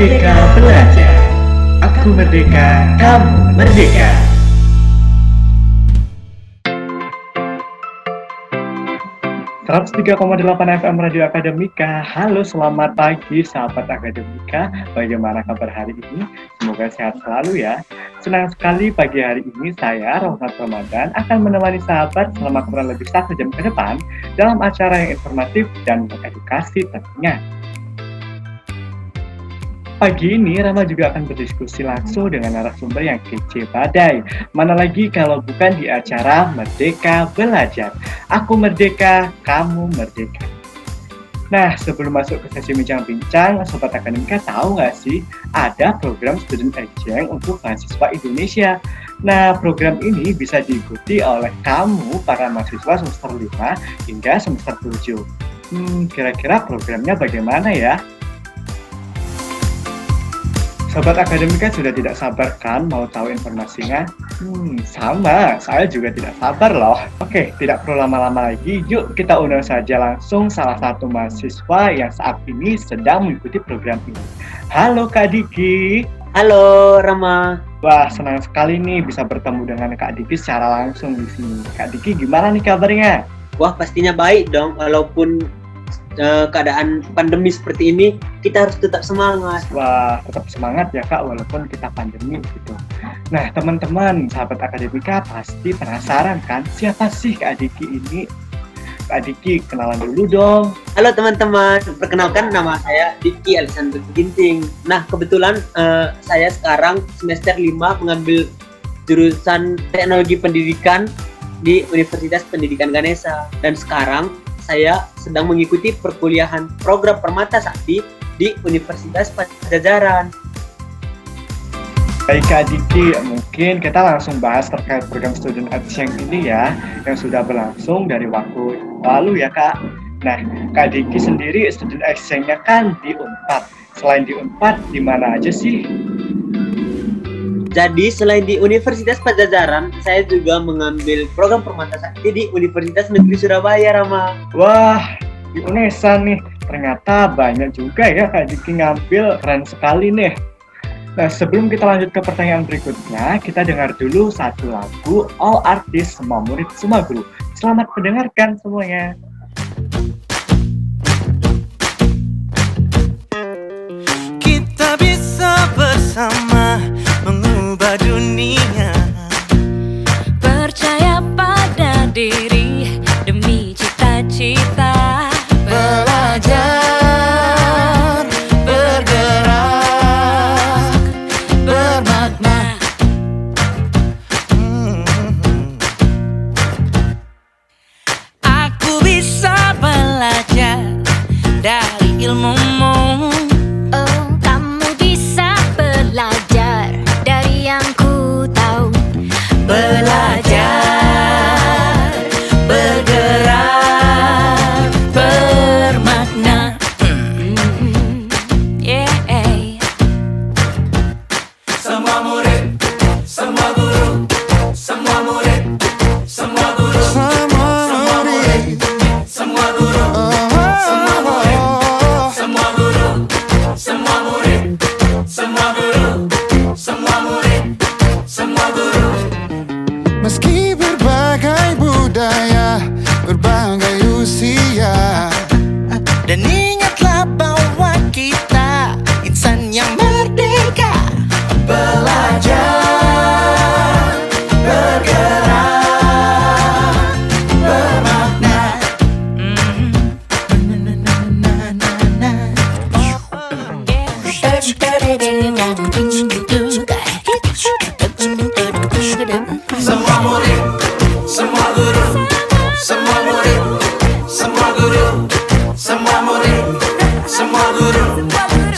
Merdeka belajar. Aku merdeka, kamu merdeka. Seratus FM Radio Akademika. Halo, selamat pagi sahabat Akademika. Bagaimana kabar hari ini? Semoga sehat selalu ya. Senang sekali pagi hari ini saya, Rohmat Ramadan, akan menemani sahabat selama kurang lebih satu jam ke depan dalam acara yang informatif dan mengedukasi tentunya. Pagi ini Rama juga akan berdiskusi langsung dengan narasumber yang kece badai. Mana lagi kalau bukan di acara Merdeka Belajar. Aku merdeka, kamu merdeka. Nah, sebelum masuk ke sesi bincang-bincang, Sobat Akademika tahu nggak sih ada program Student Exchange untuk mahasiswa Indonesia. Nah, program ini bisa diikuti oleh kamu, para mahasiswa semester 5 hingga semester 7. Hmm, kira-kira programnya bagaimana ya? Sobat Akademika sudah tidak sabar kan mau tahu informasinya? Hmm, sama, saya juga tidak sabar loh. Oke, tidak perlu lama-lama lagi, yuk kita undang saja langsung salah satu mahasiswa yang saat ini sedang mengikuti program ini. Halo Kak Diki. Halo Rama. Wah, senang sekali nih bisa bertemu dengan Kak Diki secara langsung di sini. Kak Diki, gimana nih kabarnya? Wah, pastinya baik dong, walaupun uh, keadaan pandemi seperti ini kita harus tetap semangat. Wah, tetap semangat ya kak walaupun kita pandemi gitu. Nah teman-teman sahabat akademika pasti penasaran kan siapa sih kak Diki ini? Kak Diki kenalan dulu dong. Halo teman-teman, perkenalkan nama saya Diki Alexander Ginting. Nah kebetulan uh, saya sekarang semester 5 mengambil jurusan teknologi pendidikan di Universitas Pendidikan Ganesha dan sekarang saya sedang mengikuti perkuliahan program Permata Sakti di Universitas Pajajaran. Baik Kak Diki, mungkin kita langsung bahas terkait program Student Exchange ini ya, yang sudah berlangsung dari waktu lalu ya Kak. Nah, Kak Diki sendiri Student Exchange-nya kan di UNPAD. Selain di UNPAD, di mana aja sih? Jadi selain di Universitas Pajajaran, saya juga mengambil program permata sakti di Universitas Negeri Surabaya, Rama. Wah, di UNESA nih, ternyata banyak juga ya Kak Diki ngambil, keren sekali nih. Nah, sebelum kita lanjut ke pertanyaan berikutnya, kita dengar dulu satu lagu All Artists Semua Murid Semua Guru. Selamat mendengarkan semuanya. Kita bisa bersama dari ilmumu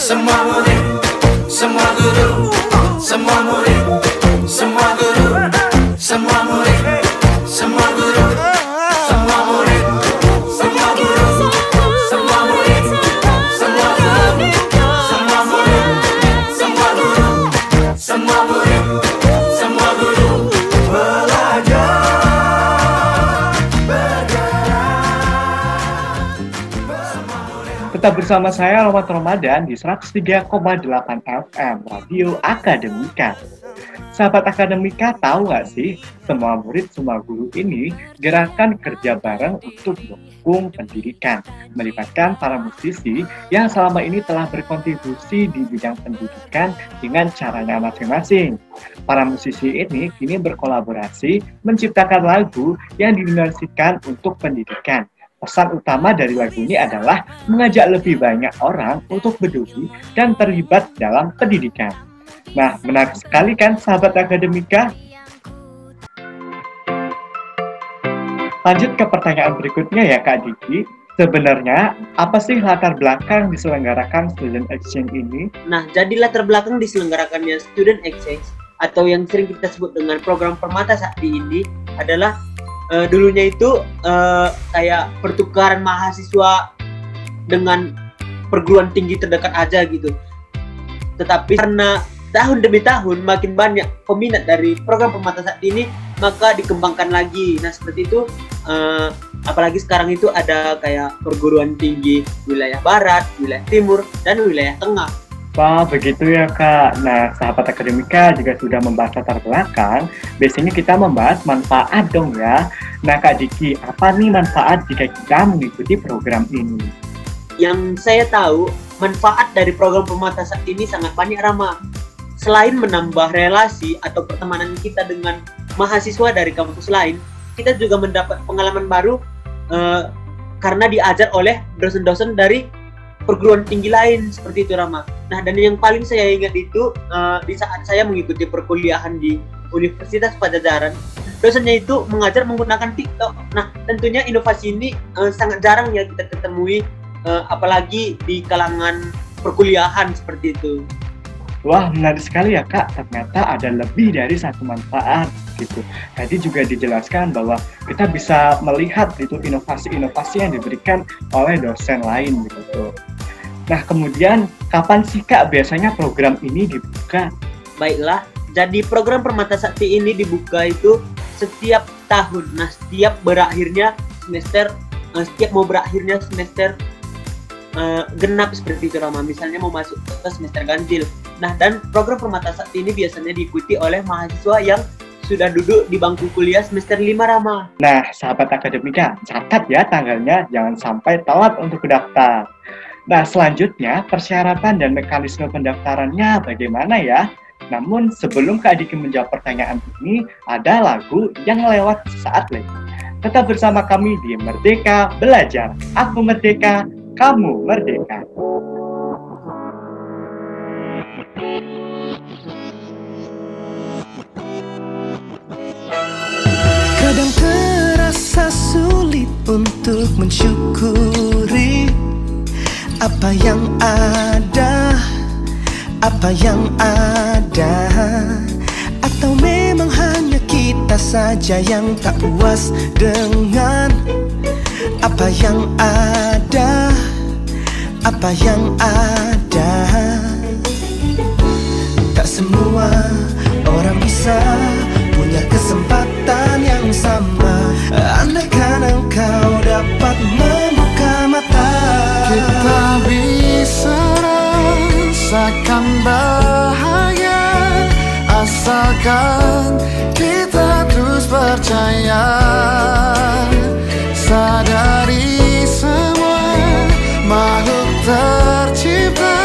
Some amore, some amore, some amore. Bersama saya Rahmat Ramadan di 103,8 FM Radio Akademika. Sahabat Akademika tahu nggak sih, semua murid, semua guru ini gerakan kerja bareng untuk mendukung pendidikan, melibatkan para musisi yang selama ini telah berkontribusi di bidang pendidikan dengan caranya masing-masing. Para musisi ini kini berkolaborasi menciptakan lagu yang dinarasikan untuk pendidikan Pesan utama dari lagu ini adalah mengajak lebih banyak orang untuk peduli dan terlibat dalam pendidikan. Nah, menarik sekali kan sahabat akademika? Lanjut ke pertanyaan berikutnya ya Kak Diki. Sebenarnya, apa sih latar belakang diselenggarakan Student Exchange ini? Nah, jadi latar belakang diselenggarakannya Student Exchange atau yang sering kita sebut dengan program Permata Sakti ini adalah uh, dulunya itu uh, kayak pertukaran mahasiswa dengan perguruan tinggi terdekat aja gitu. Tetapi karena tahun demi tahun makin banyak peminat dari program pemata saat ini, maka dikembangkan lagi. Nah seperti itu, uh, apalagi sekarang itu ada kayak perguruan tinggi wilayah barat, wilayah timur, dan wilayah tengah. Wah, begitu ya Kak. Nah, sahabat akademika juga sudah membahas latar belakang. Biasanya kita membahas manfaat dong ya. Nah, Kak Diki, apa nih manfaat jika kita mengikuti program ini? Yang saya tahu, manfaat dari program pemata saat ini sangat banyak Rama. Selain menambah relasi atau pertemanan kita dengan mahasiswa dari kampus lain, kita juga mendapat pengalaman baru uh, karena diajar oleh dosen-dosen dari perguruan tinggi lain seperti itu Rama. Nah dan yang paling saya ingat itu uh, di saat saya mengikuti perkuliahan di Universitas Pajajaran, dosennya itu mengajar menggunakan TikTok. Nah tentunya inovasi ini uh, sangat jarang ya kita ketemui, uh, apalagi di kalangan perkuliahan seperti itu. Wah menarik sekali ya kak, ternyata ada lebih dari satu manfaat gitu. Tadi juga dijelaskan bahwa kita bisa melihat itu inovasi-inovasi yang diberikan oleh dosen lain gitu. Nah, kemudian kapan sih Kak biasanya program ini dibuka? Baiklah, jadi program Permata Sakti ini dibuka itu setiap tahun. Nah, setiap berakhirnya semester, uh, setiap mau berakhirnya semester uh, genap seperti itu Rama. Misalnya mau masuk ke semester ganjil. Nah, dan program Permata Sakti ini biasanya diikuti oleh mahasiswa yang sudah duduk di bangku kuliah semester 5 Rama. Nah, sahabat akademika, catat ya tanggalnya, jangan sampai telat untuk daftar. Nah, selanjutnya persyaratan dan mekanisme pendaftarannya bagaimana ya? Namun sebelum Kak Diki menjawab pertanyaan ini, ada lagu yang lewat saat lagi. Tetap bersama kami di Merdeka Belajar. Aku merdeka, kamu merdeka. Kadang terasa sulit untuk mensyukuri apa yang ada apa yang ada. Atau memang hanya kita saja yang tak puas dengan apa yang ada apa yang ada. Tak semua orang bisa punya kesempatan sama. Andaikan engkau dapat membuka mata. Kita bisa rasakan bahagia Asalkan kita terus percaya. Sadari semua makhluk tercipta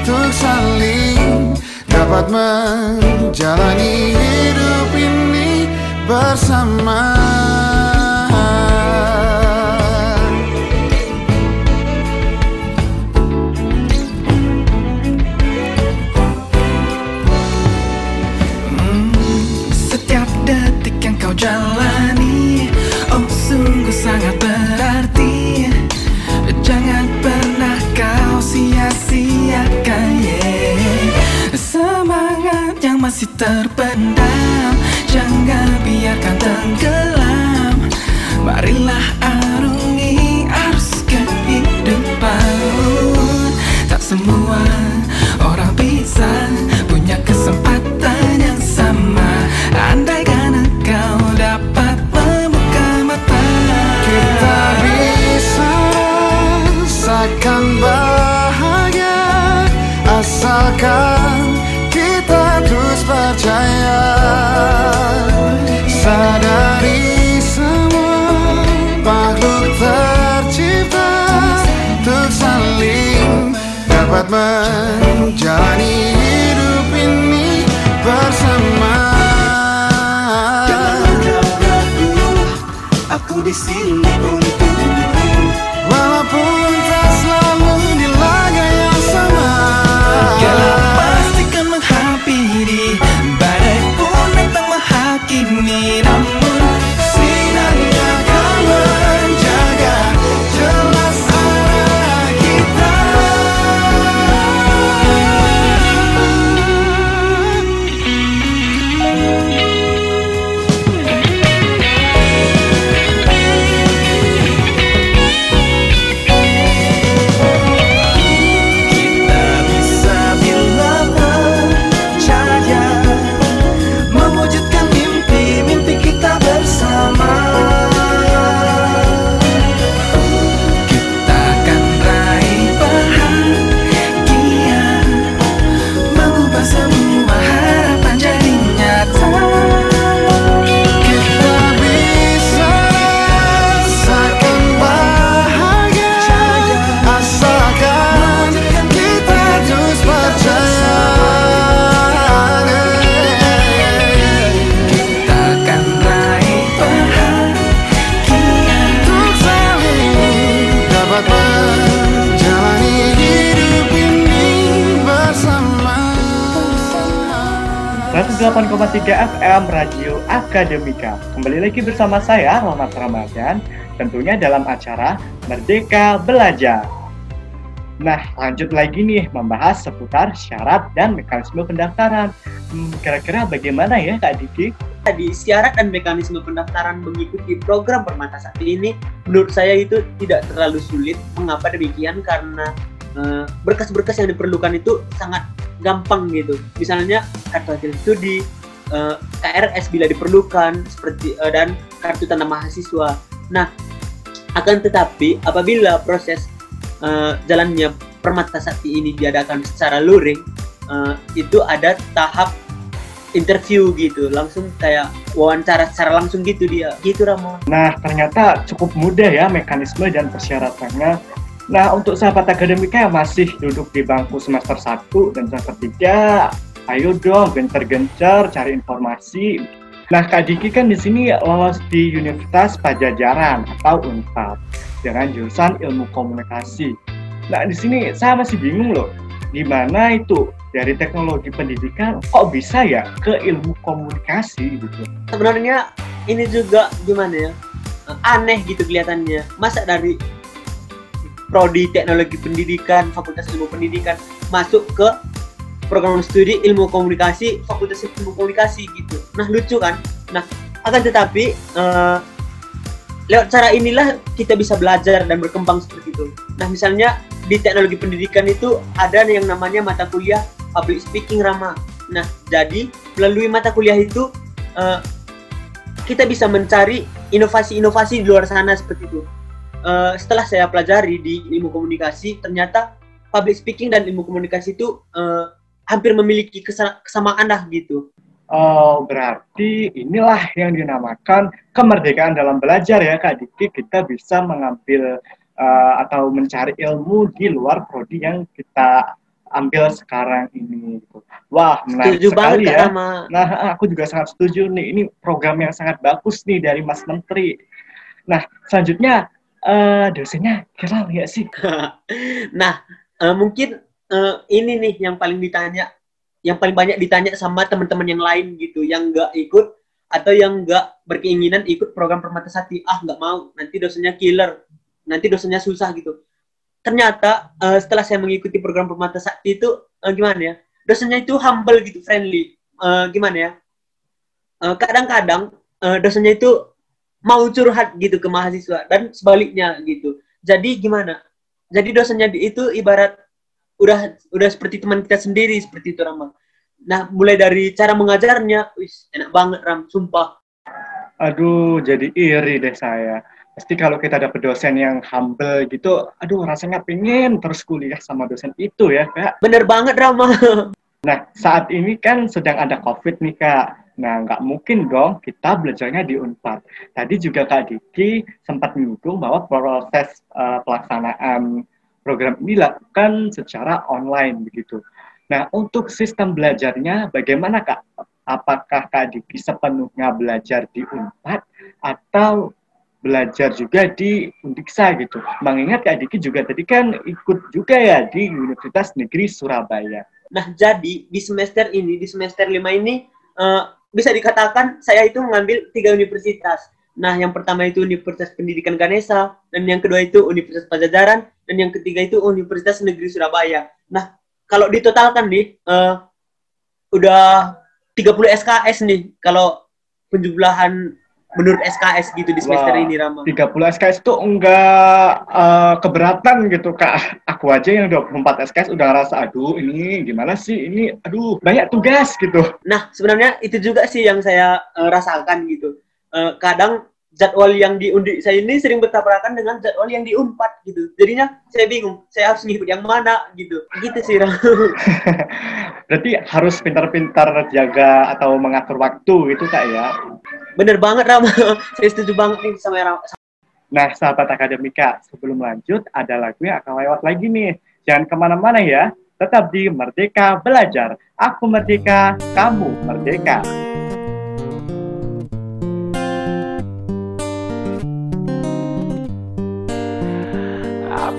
Untuk saling dapat menjalani hidup ini bersama. Jalani Oh sungguh sangat berarti. Jangan pernah kau sia-siakan yeah. Semangat yang masih terpendam biarkan tenggelam. Marilah arungi arus kehidupan Tak semua aku 108,3 FM Radio Akademika. Kembali lagi bersama saya Rahmat Ramadan, tentunya dalam acara Merdeka Belajar. Nah, lanjut lagi nih membahas seputar syarat dan mekanisme pendaftaran. Hmm, kira-kira bagaimana ya Kak Diki? Tadi syarat dan mekanisme pendaftaran mengikuti program permata sakti ini menurut saya itu tidak terlalu sulit. Mengapa demikian? Karena eh, berkas-berkas yang diperlukan itu sangat gampang gitu. Misalnya kartu hasil studi, eh, KRS bila diperlukan seperti eh, dan kartu tanda mahasiswa. Nah, akan tetapi apabila proses eh, jalannya permata sakti ini diadakan secara luring, eh, itu ada tahap interview gitu langsung kayak wawancara secara langsung gitu dia gitu Ramo Nah, ternyata cukup mudah ya mekanisme dan persyaratannya. Nah, untuk sahabat akademika yang masih duduk di bangku semester 1 dan semester 3, ayo dong gencar-gencar cari informasi. Nah, Kak Diki kan di sini lolos di Universitas Pajajaran atau UNPAD dengan jurusan Ilmu Komunikasi. Nah, di sini saya masih bingung loh, gimana itu dari teknologi pendidikan kok bisa ya ke ilmu komunikasi gitu. sebenarnya ini juga gimana ya eh, aneh gitu kelihatannya masa dari prodi teknologi pendidikan fakultas ilmu pendidikan masuk ke program studi ilmu komunikasi fakultas ilmu komunikasi gitu. Nah lucu kan? Nah akan tetapi eh, lewat cara inilah kita bisa belajar dan berkembang seperti itu. Nah misalnya di teknologi pendidikan itu ada yang namanya mata kuliah public speaking Rama. Nah jadi melalui mata kuliah itu eh, kita bisa mencari inovasi-inovasi di luar sana seperti itu. Eh, setelah saya pelajari di ilmu komunikasi, ternyata public speaking dan ilmu komunikasi itu eh, hampir memiliki kesa- kesamaan lah gitu. Oh, berarti inilah yang dinamakan kemerdekaan dalam belajar ya Kak Diki. Kita bisa mengambil eh, atau mencari ilmu di luar prodi yang kita ambil sekarang ini. gitu. Wah, menarik Setuju banget sekali Kak ya. Rama. Nah, aku juga sangat setuju nih. Ini program yang sangat bagus nih dari Mas Menteri. Nah, selanjutnya eh, dosennya kira nggak sih? nah, eh, mungkin eh, ini nih yang paling ditanya, yang paling banyak ditanya sama teman-teman yang lain gitu, yang nggak ikut atau yang nggak berkeinginan ikut program permata sakti. Ah, nggak mau, nanti dosennya killer, nanti dosennya susah gitu. Ternyata eh, setelah saya mengikuti program permata sakti itu eh, gimana ya? Dosennya itu humble gitu, friendly. Eh, gimana ya? Eh, kadang-kadang eh, dosennya itu mau curhat gitu ke mahasiswa dan sebaliknya gitu. Jadi gimana? Jadi dosennya itu ibarat udah udah seperti teman kita sendiri seperti itu Rama. Nah, mulai dari cara mengajarnya, wis enak banget Ram, sumpah. Aduh, jadi iri deh saya. Pasti kalau kita dapet dosen yang humble gitu, aduh rasanya pengen terus kuliah sama dosen itu ya, Kak. Bener banget Rama. Nah, saat ini kan sedang ada COVID nih, Kak. Nah, nggak mungkin dong kita belajarnya di UNPAD. Tadi juga Kak Diki sempat menyinggung bahwa proses eh, pelaksanaan program ini dilakukan secara online begitu. Nah, untuk sistem belajarnya bagaimana Kak? Apakah Kak Diki sepenuhnya belajar di Unpad atau belajar juga di Undiksa gitu? Mengingat Kak Diki juga tadi kan ikut juga ya di Universitas Negeri Surabaya. Nah, jadi di semester ini, di semester 5 ini eh, bisa dikatakan saya itu mengambil tiga universitas. Nah, yang pertama itu Universitas Pendidikan Ganesha, dan yang kedua itu Universitas Pajajaran, dan yang ketiga itu Universitas Negeri Surabaya. Nah, kalau ditotalkan nih, eh, udah 30 SKS nih, kalau penjumlahan menurut SKS gitu di semester Wah, ini, Rama. 30 SKS itu enggak eh, keberatan gitu Kak. Aku aja yang 24 SKS udah ngerasa aduh ini gimana sih ini aduh banyak tugas gitu. Nah, sebenarnya itu juga sih yang saya eh, rasakan gitu. Eh, kadang jadwal yang di undi saya ini sering bertabrakan dengan jadwal yang di unpad gitu. Jadinya saya bingung, saya harus ngikut yang mana gitu. Gitu sih, Ram. Berarti harus pintar-pintar jaga atau mengatur waktu gitu Kak ya. Bener banget, Ram. saya setuju banget nih sama Ram. Nah, sahabat akademika, sebelum lanjut, ada lagu yang akan lewat lagi nih. Jangan ke mana-mana ya, tetap di Merdeka Belajar. Aku merdeka, kamu merdeka.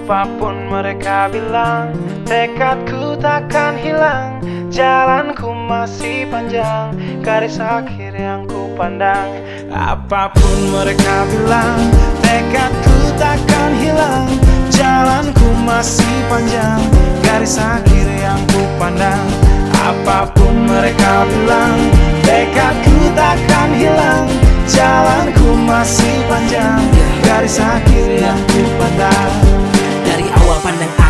Apa pun mereka bilang Tekadku takkan hilang. Jalanku masih panjang Garis akhir yang ku pandang. Apa pun mereka bilang Tekadku takkan hilang. Jalanku masih panjang Garis akhir yang ku pandang. Apa pun mereka bilang Tekadku takkan hilang. Jalanku masih panjang Garis akhir yang ku pandang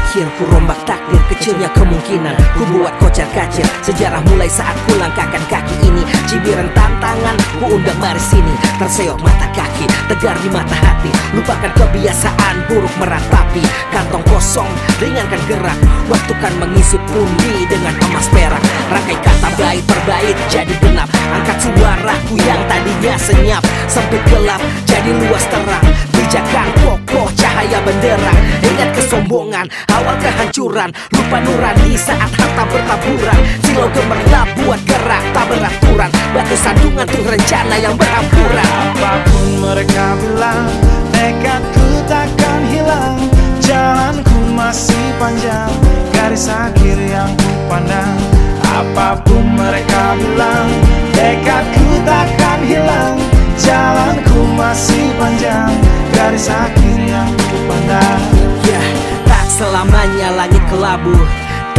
akhir Ku rombak takdir kecilnya kemungkinan. Ku buat kocar kacir Sejarah mulai saat ku langkahkan kaki ini. Cibiran tantangan Ku undang mari sini Terseok mata kaki Tegar di mata hati. Lupakan kebiasaan buruk meratapi Kantong kosong Ringankan gerak. Waktu kan mengisi pundi Dengan emas perak. Rangkai kata bait per bait Jadi genap. Angkat suaraku yang tadinya senyap. Sempit gelap Jadi luas terang Bijakan kokoh cahaya benderang. Ingat kesombongan Awal kehancuran. Lupa nurani saat harta bertaburan. Silau gemerlap buat gerak Tak beraturan. Batu sandungan tuh rencana yang berhampuran Apa pun mereka bilang Tekadku takkan hilang. Jalanku masih panjang Garis akhir yang ku pandang. Apa pun mereka bilang Tekadku takkan hilang Jalanku masih panjang Garis akhir yang ku pandang Ya, tak selamanya langit kelabu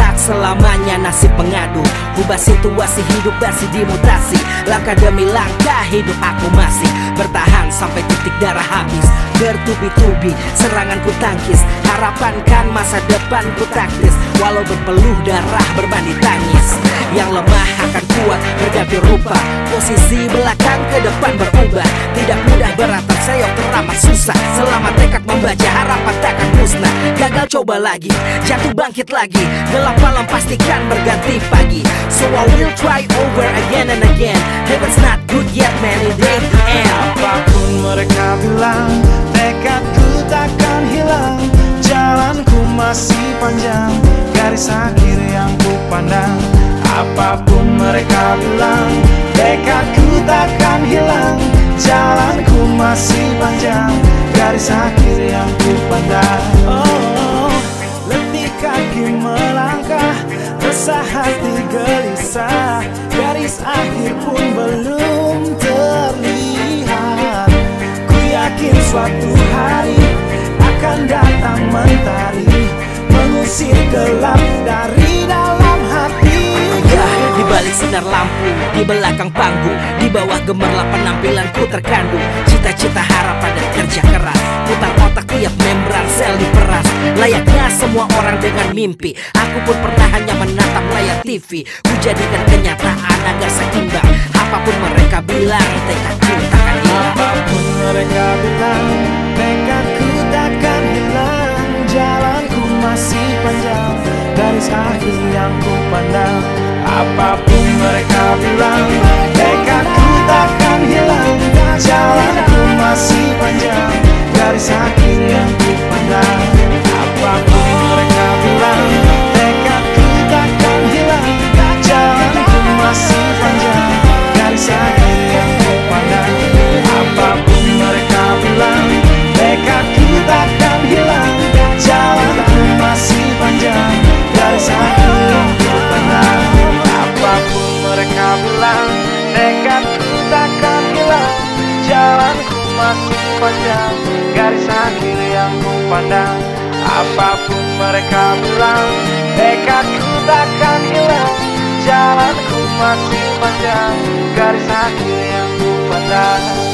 Tak selamanya nasib pengadu. Ubah situasi hidup masih dimutasi. Langkah demi langkah hidup aku masih. Bertahan sampai titik darah habis. Bertubi-tubi serangan ku tangkis. Harapan kan masa depan ku taktis. Walau berpeluh darah berbanding tangis. Yang lemah akan kuat berganti rupa. Posisi belakang depan berubah. Tidak mudah beratap seyok teramat susah. Selama tekad membaca harapan takkan musnah. Gagal coba lagi, jatuh bangkit lagi. Gelap malam pastikan berganti pagi. So I will try over again and again. Heaven's not good yet man, it ain't the end. Apa pun mereka bilang Tekadku takkan hilang. Jalanku masih panjang Garis akhir yang ku pandang Apa pun mereka bilang Tekadku takkan hilang. Jalanku masih panjang Garis akhir yang ku pandang. Oh, letih kaki melangkah Resah hati gelisah. Garis akhir pun belum terlihat. Ku yakin suatu hari akan datang mentari Mengusir gelap dari balik sinar lampu, di belakang panggung, di bawah gemerlap penampilanku terkandung cita-cita harapan dan kerja keras. Putar otak tiap membran sel diperas. Layaknya semua orang dengan mimpi, aku pun pernah hanya menatap layar TV. Ku jadikan kenyataan agar seimbang. Apa pun mereka bilang, tekadku takkan hilang. Apa pun mereka bilang Tekadku takkan hilang Jalanku masih panjang Garis akhir yang ku pandang apa pun mereka bilang Dekatku takkan hilang. Jalanku masih panjang dari hakim yang kupandang. Apa pun mereka bilang Dekatku takkan hilang. Jalanku masih panjang dari hakim yang kupandang. Apa pun mereka bilang Dekatku takkan hilang. Jalanku masih panjang dari hakim akhir yang ku pandang. Apa pun mereka bilang Tekadku takkan hilang. Jalanku masih panjang Garis akhir yang ku pandang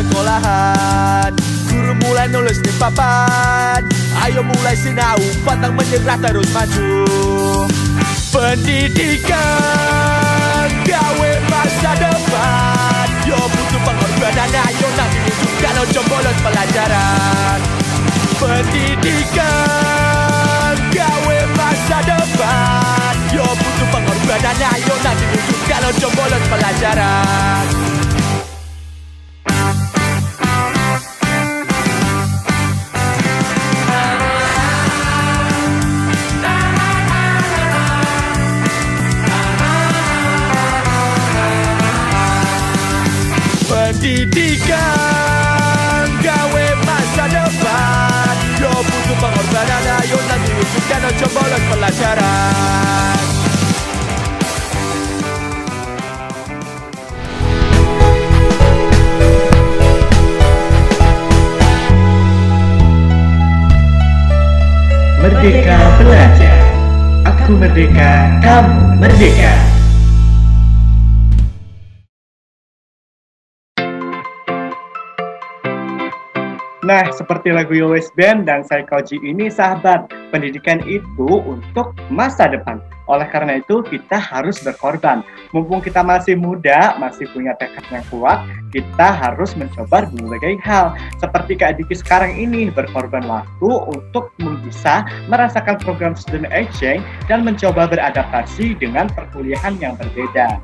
sekolahan. Guru mulai nulis di papan. Ayo mulai sinau Pantang menyerah terus maju. Pendidikan Gawe masa depan. Yo butuh pengorbanan Ayo nanti tunjukkan Ojo bolos pelajaran. Pendidikan Gawe masa depan. Yo butuh pengorbanan Ayo nanti tunjukkan Ojo bolos pelajaran Pendidikan Gawe masa depan Yo butuh pengorbanan Ayo nanti wujudkan Ojo bolos pelajaran Merdeka belajar. Aku merdeka, kamu merdeka. Nah, seperti lagu Yowes Band dan Psychoji ini, sahabat, pendidikan itu untuk masa depan. Oleh karena itu, kita harus berkorban. Mumpung kita masih muda, masih punya tekad yang kuat, kita harus mencoba berbagai hal. Seperti Kak Diki sekarang ini, berkorban waktu untuk bisa merasakan program student exchange dan mencoba beradaptasi dengan perkuliahan yang berbeda.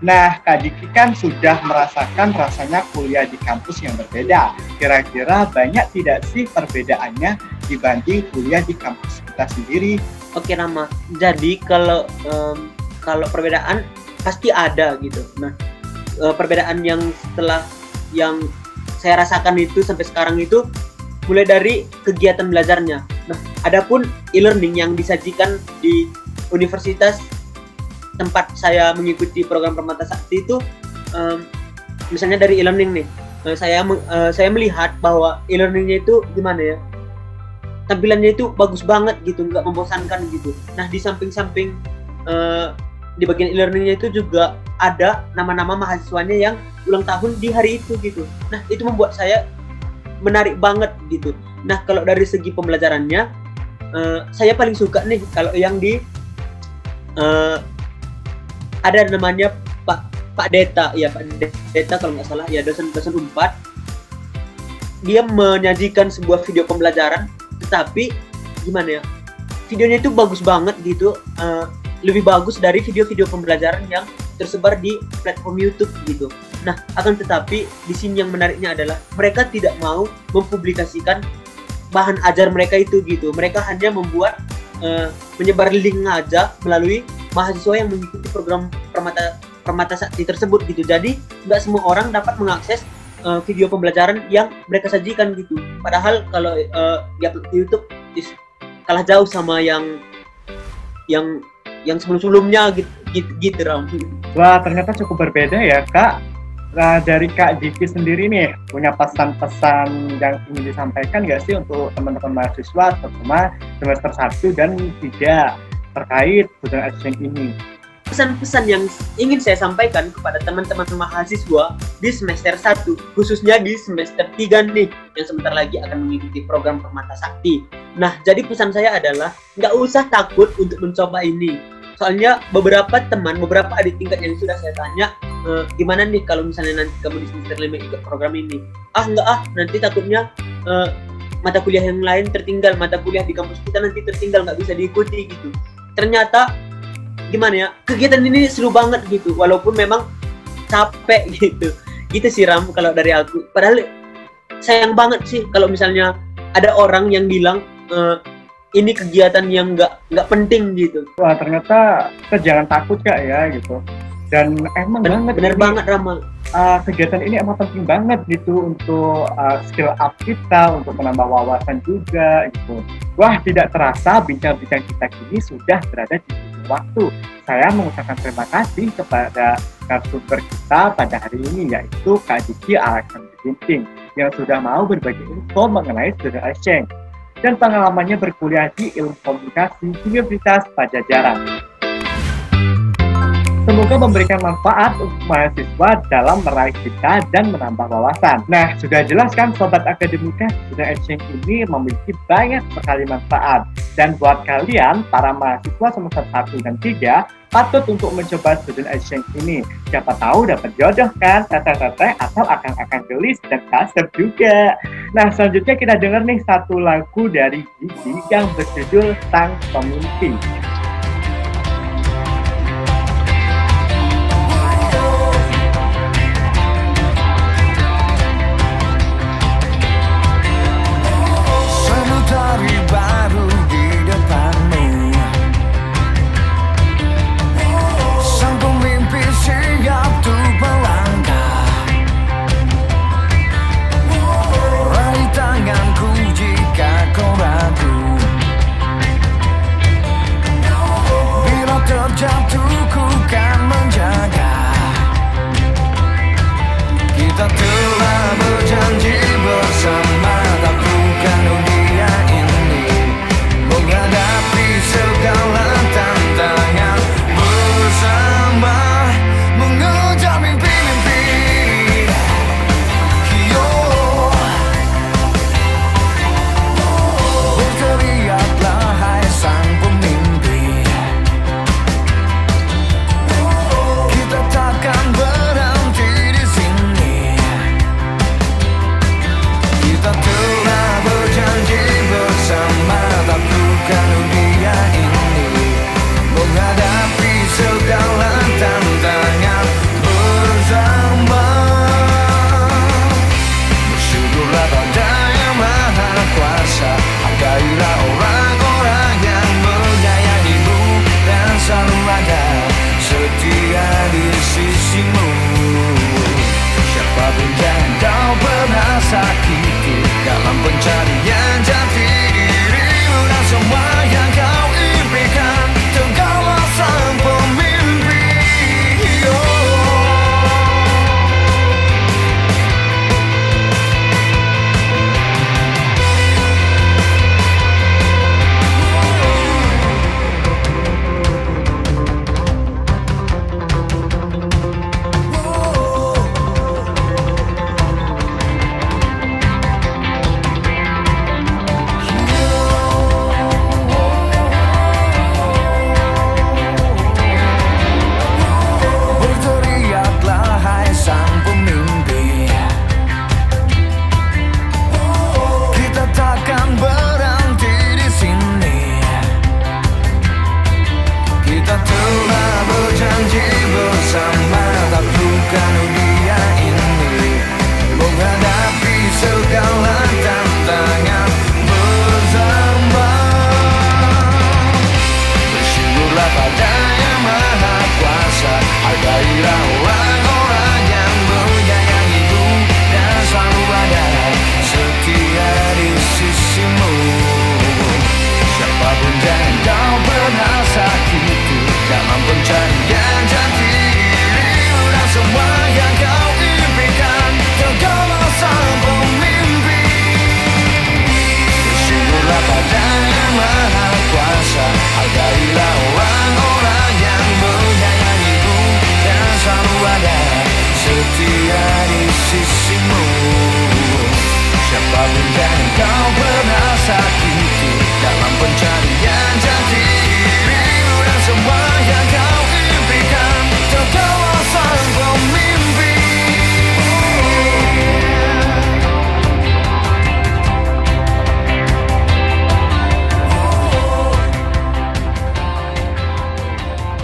Nah, Kak Diki kan sudah merasakan rasanya kuliah di kampus yang berbeda. Kira-kira banyak tidak sih perbedaannya dibanding kuliah di kampus kita sendiri? Oke nama. Jadi kalau em, kalau perbedaan pasti ada gitu. Nah eh, perbedaan yang setelah yang saya rasakan itu sampai sekarang itu mulai dari kegiatan belajarnya. Nah adapun e-learning yang disajikan di universitas tempat saya mengikuti program Permata Sakti itu em, misalnya dari e-learning nih. eh, saya eh, saya melihat bahwa e-learningnya itu gimana ya? tampilannya itu bagus banget gitu, nggak membosankan gitu. Nah di samping-samping eh, di bagian e-learningnya itu juga ada nama-nama mahasiswanya yang ulang tahun di hari itu gitu. Nah itu membuat saya menarik banget gitu. Nah kalau dari segi pembelajarannya, eh, saya paling suka nih kalau yang di eh, ada namanya Pak Pak Deta, ya Pak Deta kalau nggak salah, ya dosen dosen unpad. Dia menyajikan sebuah video pembelajaran. Tetapi gimana ya? Videonya itu bagus banget gitu. Eh, lebih bagus dari video-video pembelajaran yang tersebar di platform YouTube gitu. Nah akan tetapi di sini yang menariknya adalah mereka tidak mau mempublikasikan bahan ajar mereka itu gitu. Mereka hanya membuat eh, menyebar link aja melalui mahasiswa yang mengikuti program permata permata sakti tersebut gitu jadi nggak semua orang dapat mengakses eh, video pembelajaran yang mereka sajikan gitu. Padahal kalau di YouTube kalah jauh sama yang yang yang sebelum-sebelumnya gitu gitu, gitu Ram. Wah, ternyata cukup berbeda ya, Kak. Nah, dari Kak Diki sendiri nih, punya pesan-pesan yang ingin disampaikan nggak sih untuk teman-teman mahasiswa, terutama semester 1 dan 3 terkait student exchange ini? Pesan-pesan yang ingin saya sampaikan kepada teman-teman mahasiswa di semester 1, khususnya di semester 3 nih, yang sebentar lagi akan mengikuti program Permata Sakti. Nah, jadi pesan saya adalah nggak usah takut untuk mencoba ini. Soalnya beberapa teman, beberapa adik tingkat yang sudah saya tanya, "Eh, gimana nih kalau misalnya nanti kamu di semester 5 ikut program ini? Ah, nggak ah, nanti takutnya eh, mata kuliah yang lain tertinggal, mata kuliah di kampus kita nanti tertinggal, nggak bisa diikuti gitu. Ternyata gimana ya kegiatan ini seru banget gitu. Walaupun memang capek gitu. Gitu sih Ram kalau dari aku. Padahal sayang banget sih kalau misalnya ada orang yang bilang eh, ini kegiatan yang nggak nggak penting gitu. Wah ternyata kita jangan takut kak ya gitu. Dan emang bener, banget bener ini, banget Rama uh, kegiatan ini emang penting banget gitu untuk uh, skill up kita, untuk menambah wawasan juga gitu. Wah tidak terasa bincang-bincang kita kini sudah berada di waktu. Saya mengucapkan terima kasih kepada narasumber kita pada hari ini yaitu Kak Diki Alexander Ginting yang sudah mau berbagi info mengenai student exchange dan pengalamannya berkuliah di ilmu komunikasi Universitas Pajajaran. Semoga memberikan manfaat untuk mahasiswa dalam meraih cita dan menambah wawasan. Nah, sudah jelas kan Sobat Akademika, Student Exchange ini memiliki banyak sekali manfaat. Dan buat kalian, para mahasiswa semester 1 dan 3, patut untuk mencoba Student Exchange ini. Siapa tahu dapat jodoh kan, teteh-teteh, atau akan-akan gelis dan kasep juga. Nah, selanjutnya kita dengar nih satu lagu dari Gigi yang berjudul Sang Pemimpi.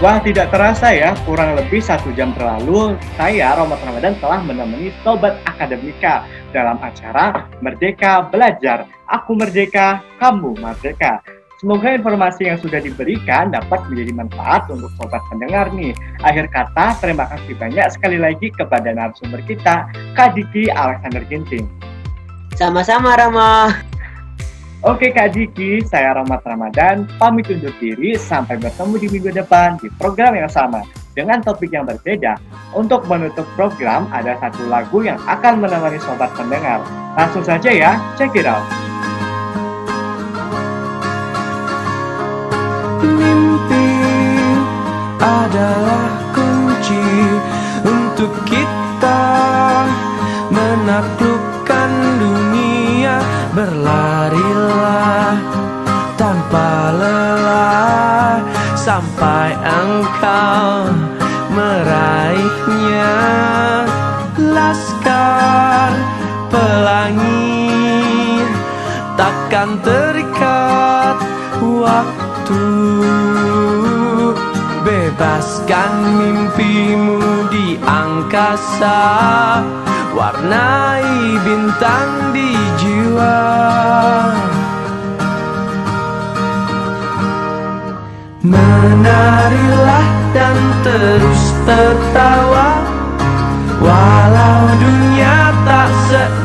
Wah tidak terasa ya, kurang lebih satu jam berlalu, saya Romat Ramadan telah menemani Sobat Akademika dalam acara Merdeka Belajar. Aku merdeka, kamu merdeka. Semoga informasi yang sudah diberikan dapat menjadi manfaat untuk sobat pendengar nih. Akhir kata, terima kasih banyak sekali lagi kepada narasumber kita, Kak Diki Alexander Ginting. Sama-sama Rama. Oke Kak Diki, saya Rahmat Ramadan, pamit undur diri sampai bertemu di minggu depan di program yang sama dengan topik yang berbeda. Untuk menutup program, ada satu lagu yang akan menemani sobat pendengar. Langsung saja ya, check it out. Mimpi adalah kunci untuk kita menaklukkan berlarilah tanpa lelah sampai engkau meraihnya. Laskar pelangi takkan terikat waktu. Bebaskan mimpimu di angkasa warnai bintang di jiwa. Menarilah dan terus tertawa. Walau dunia tak seindah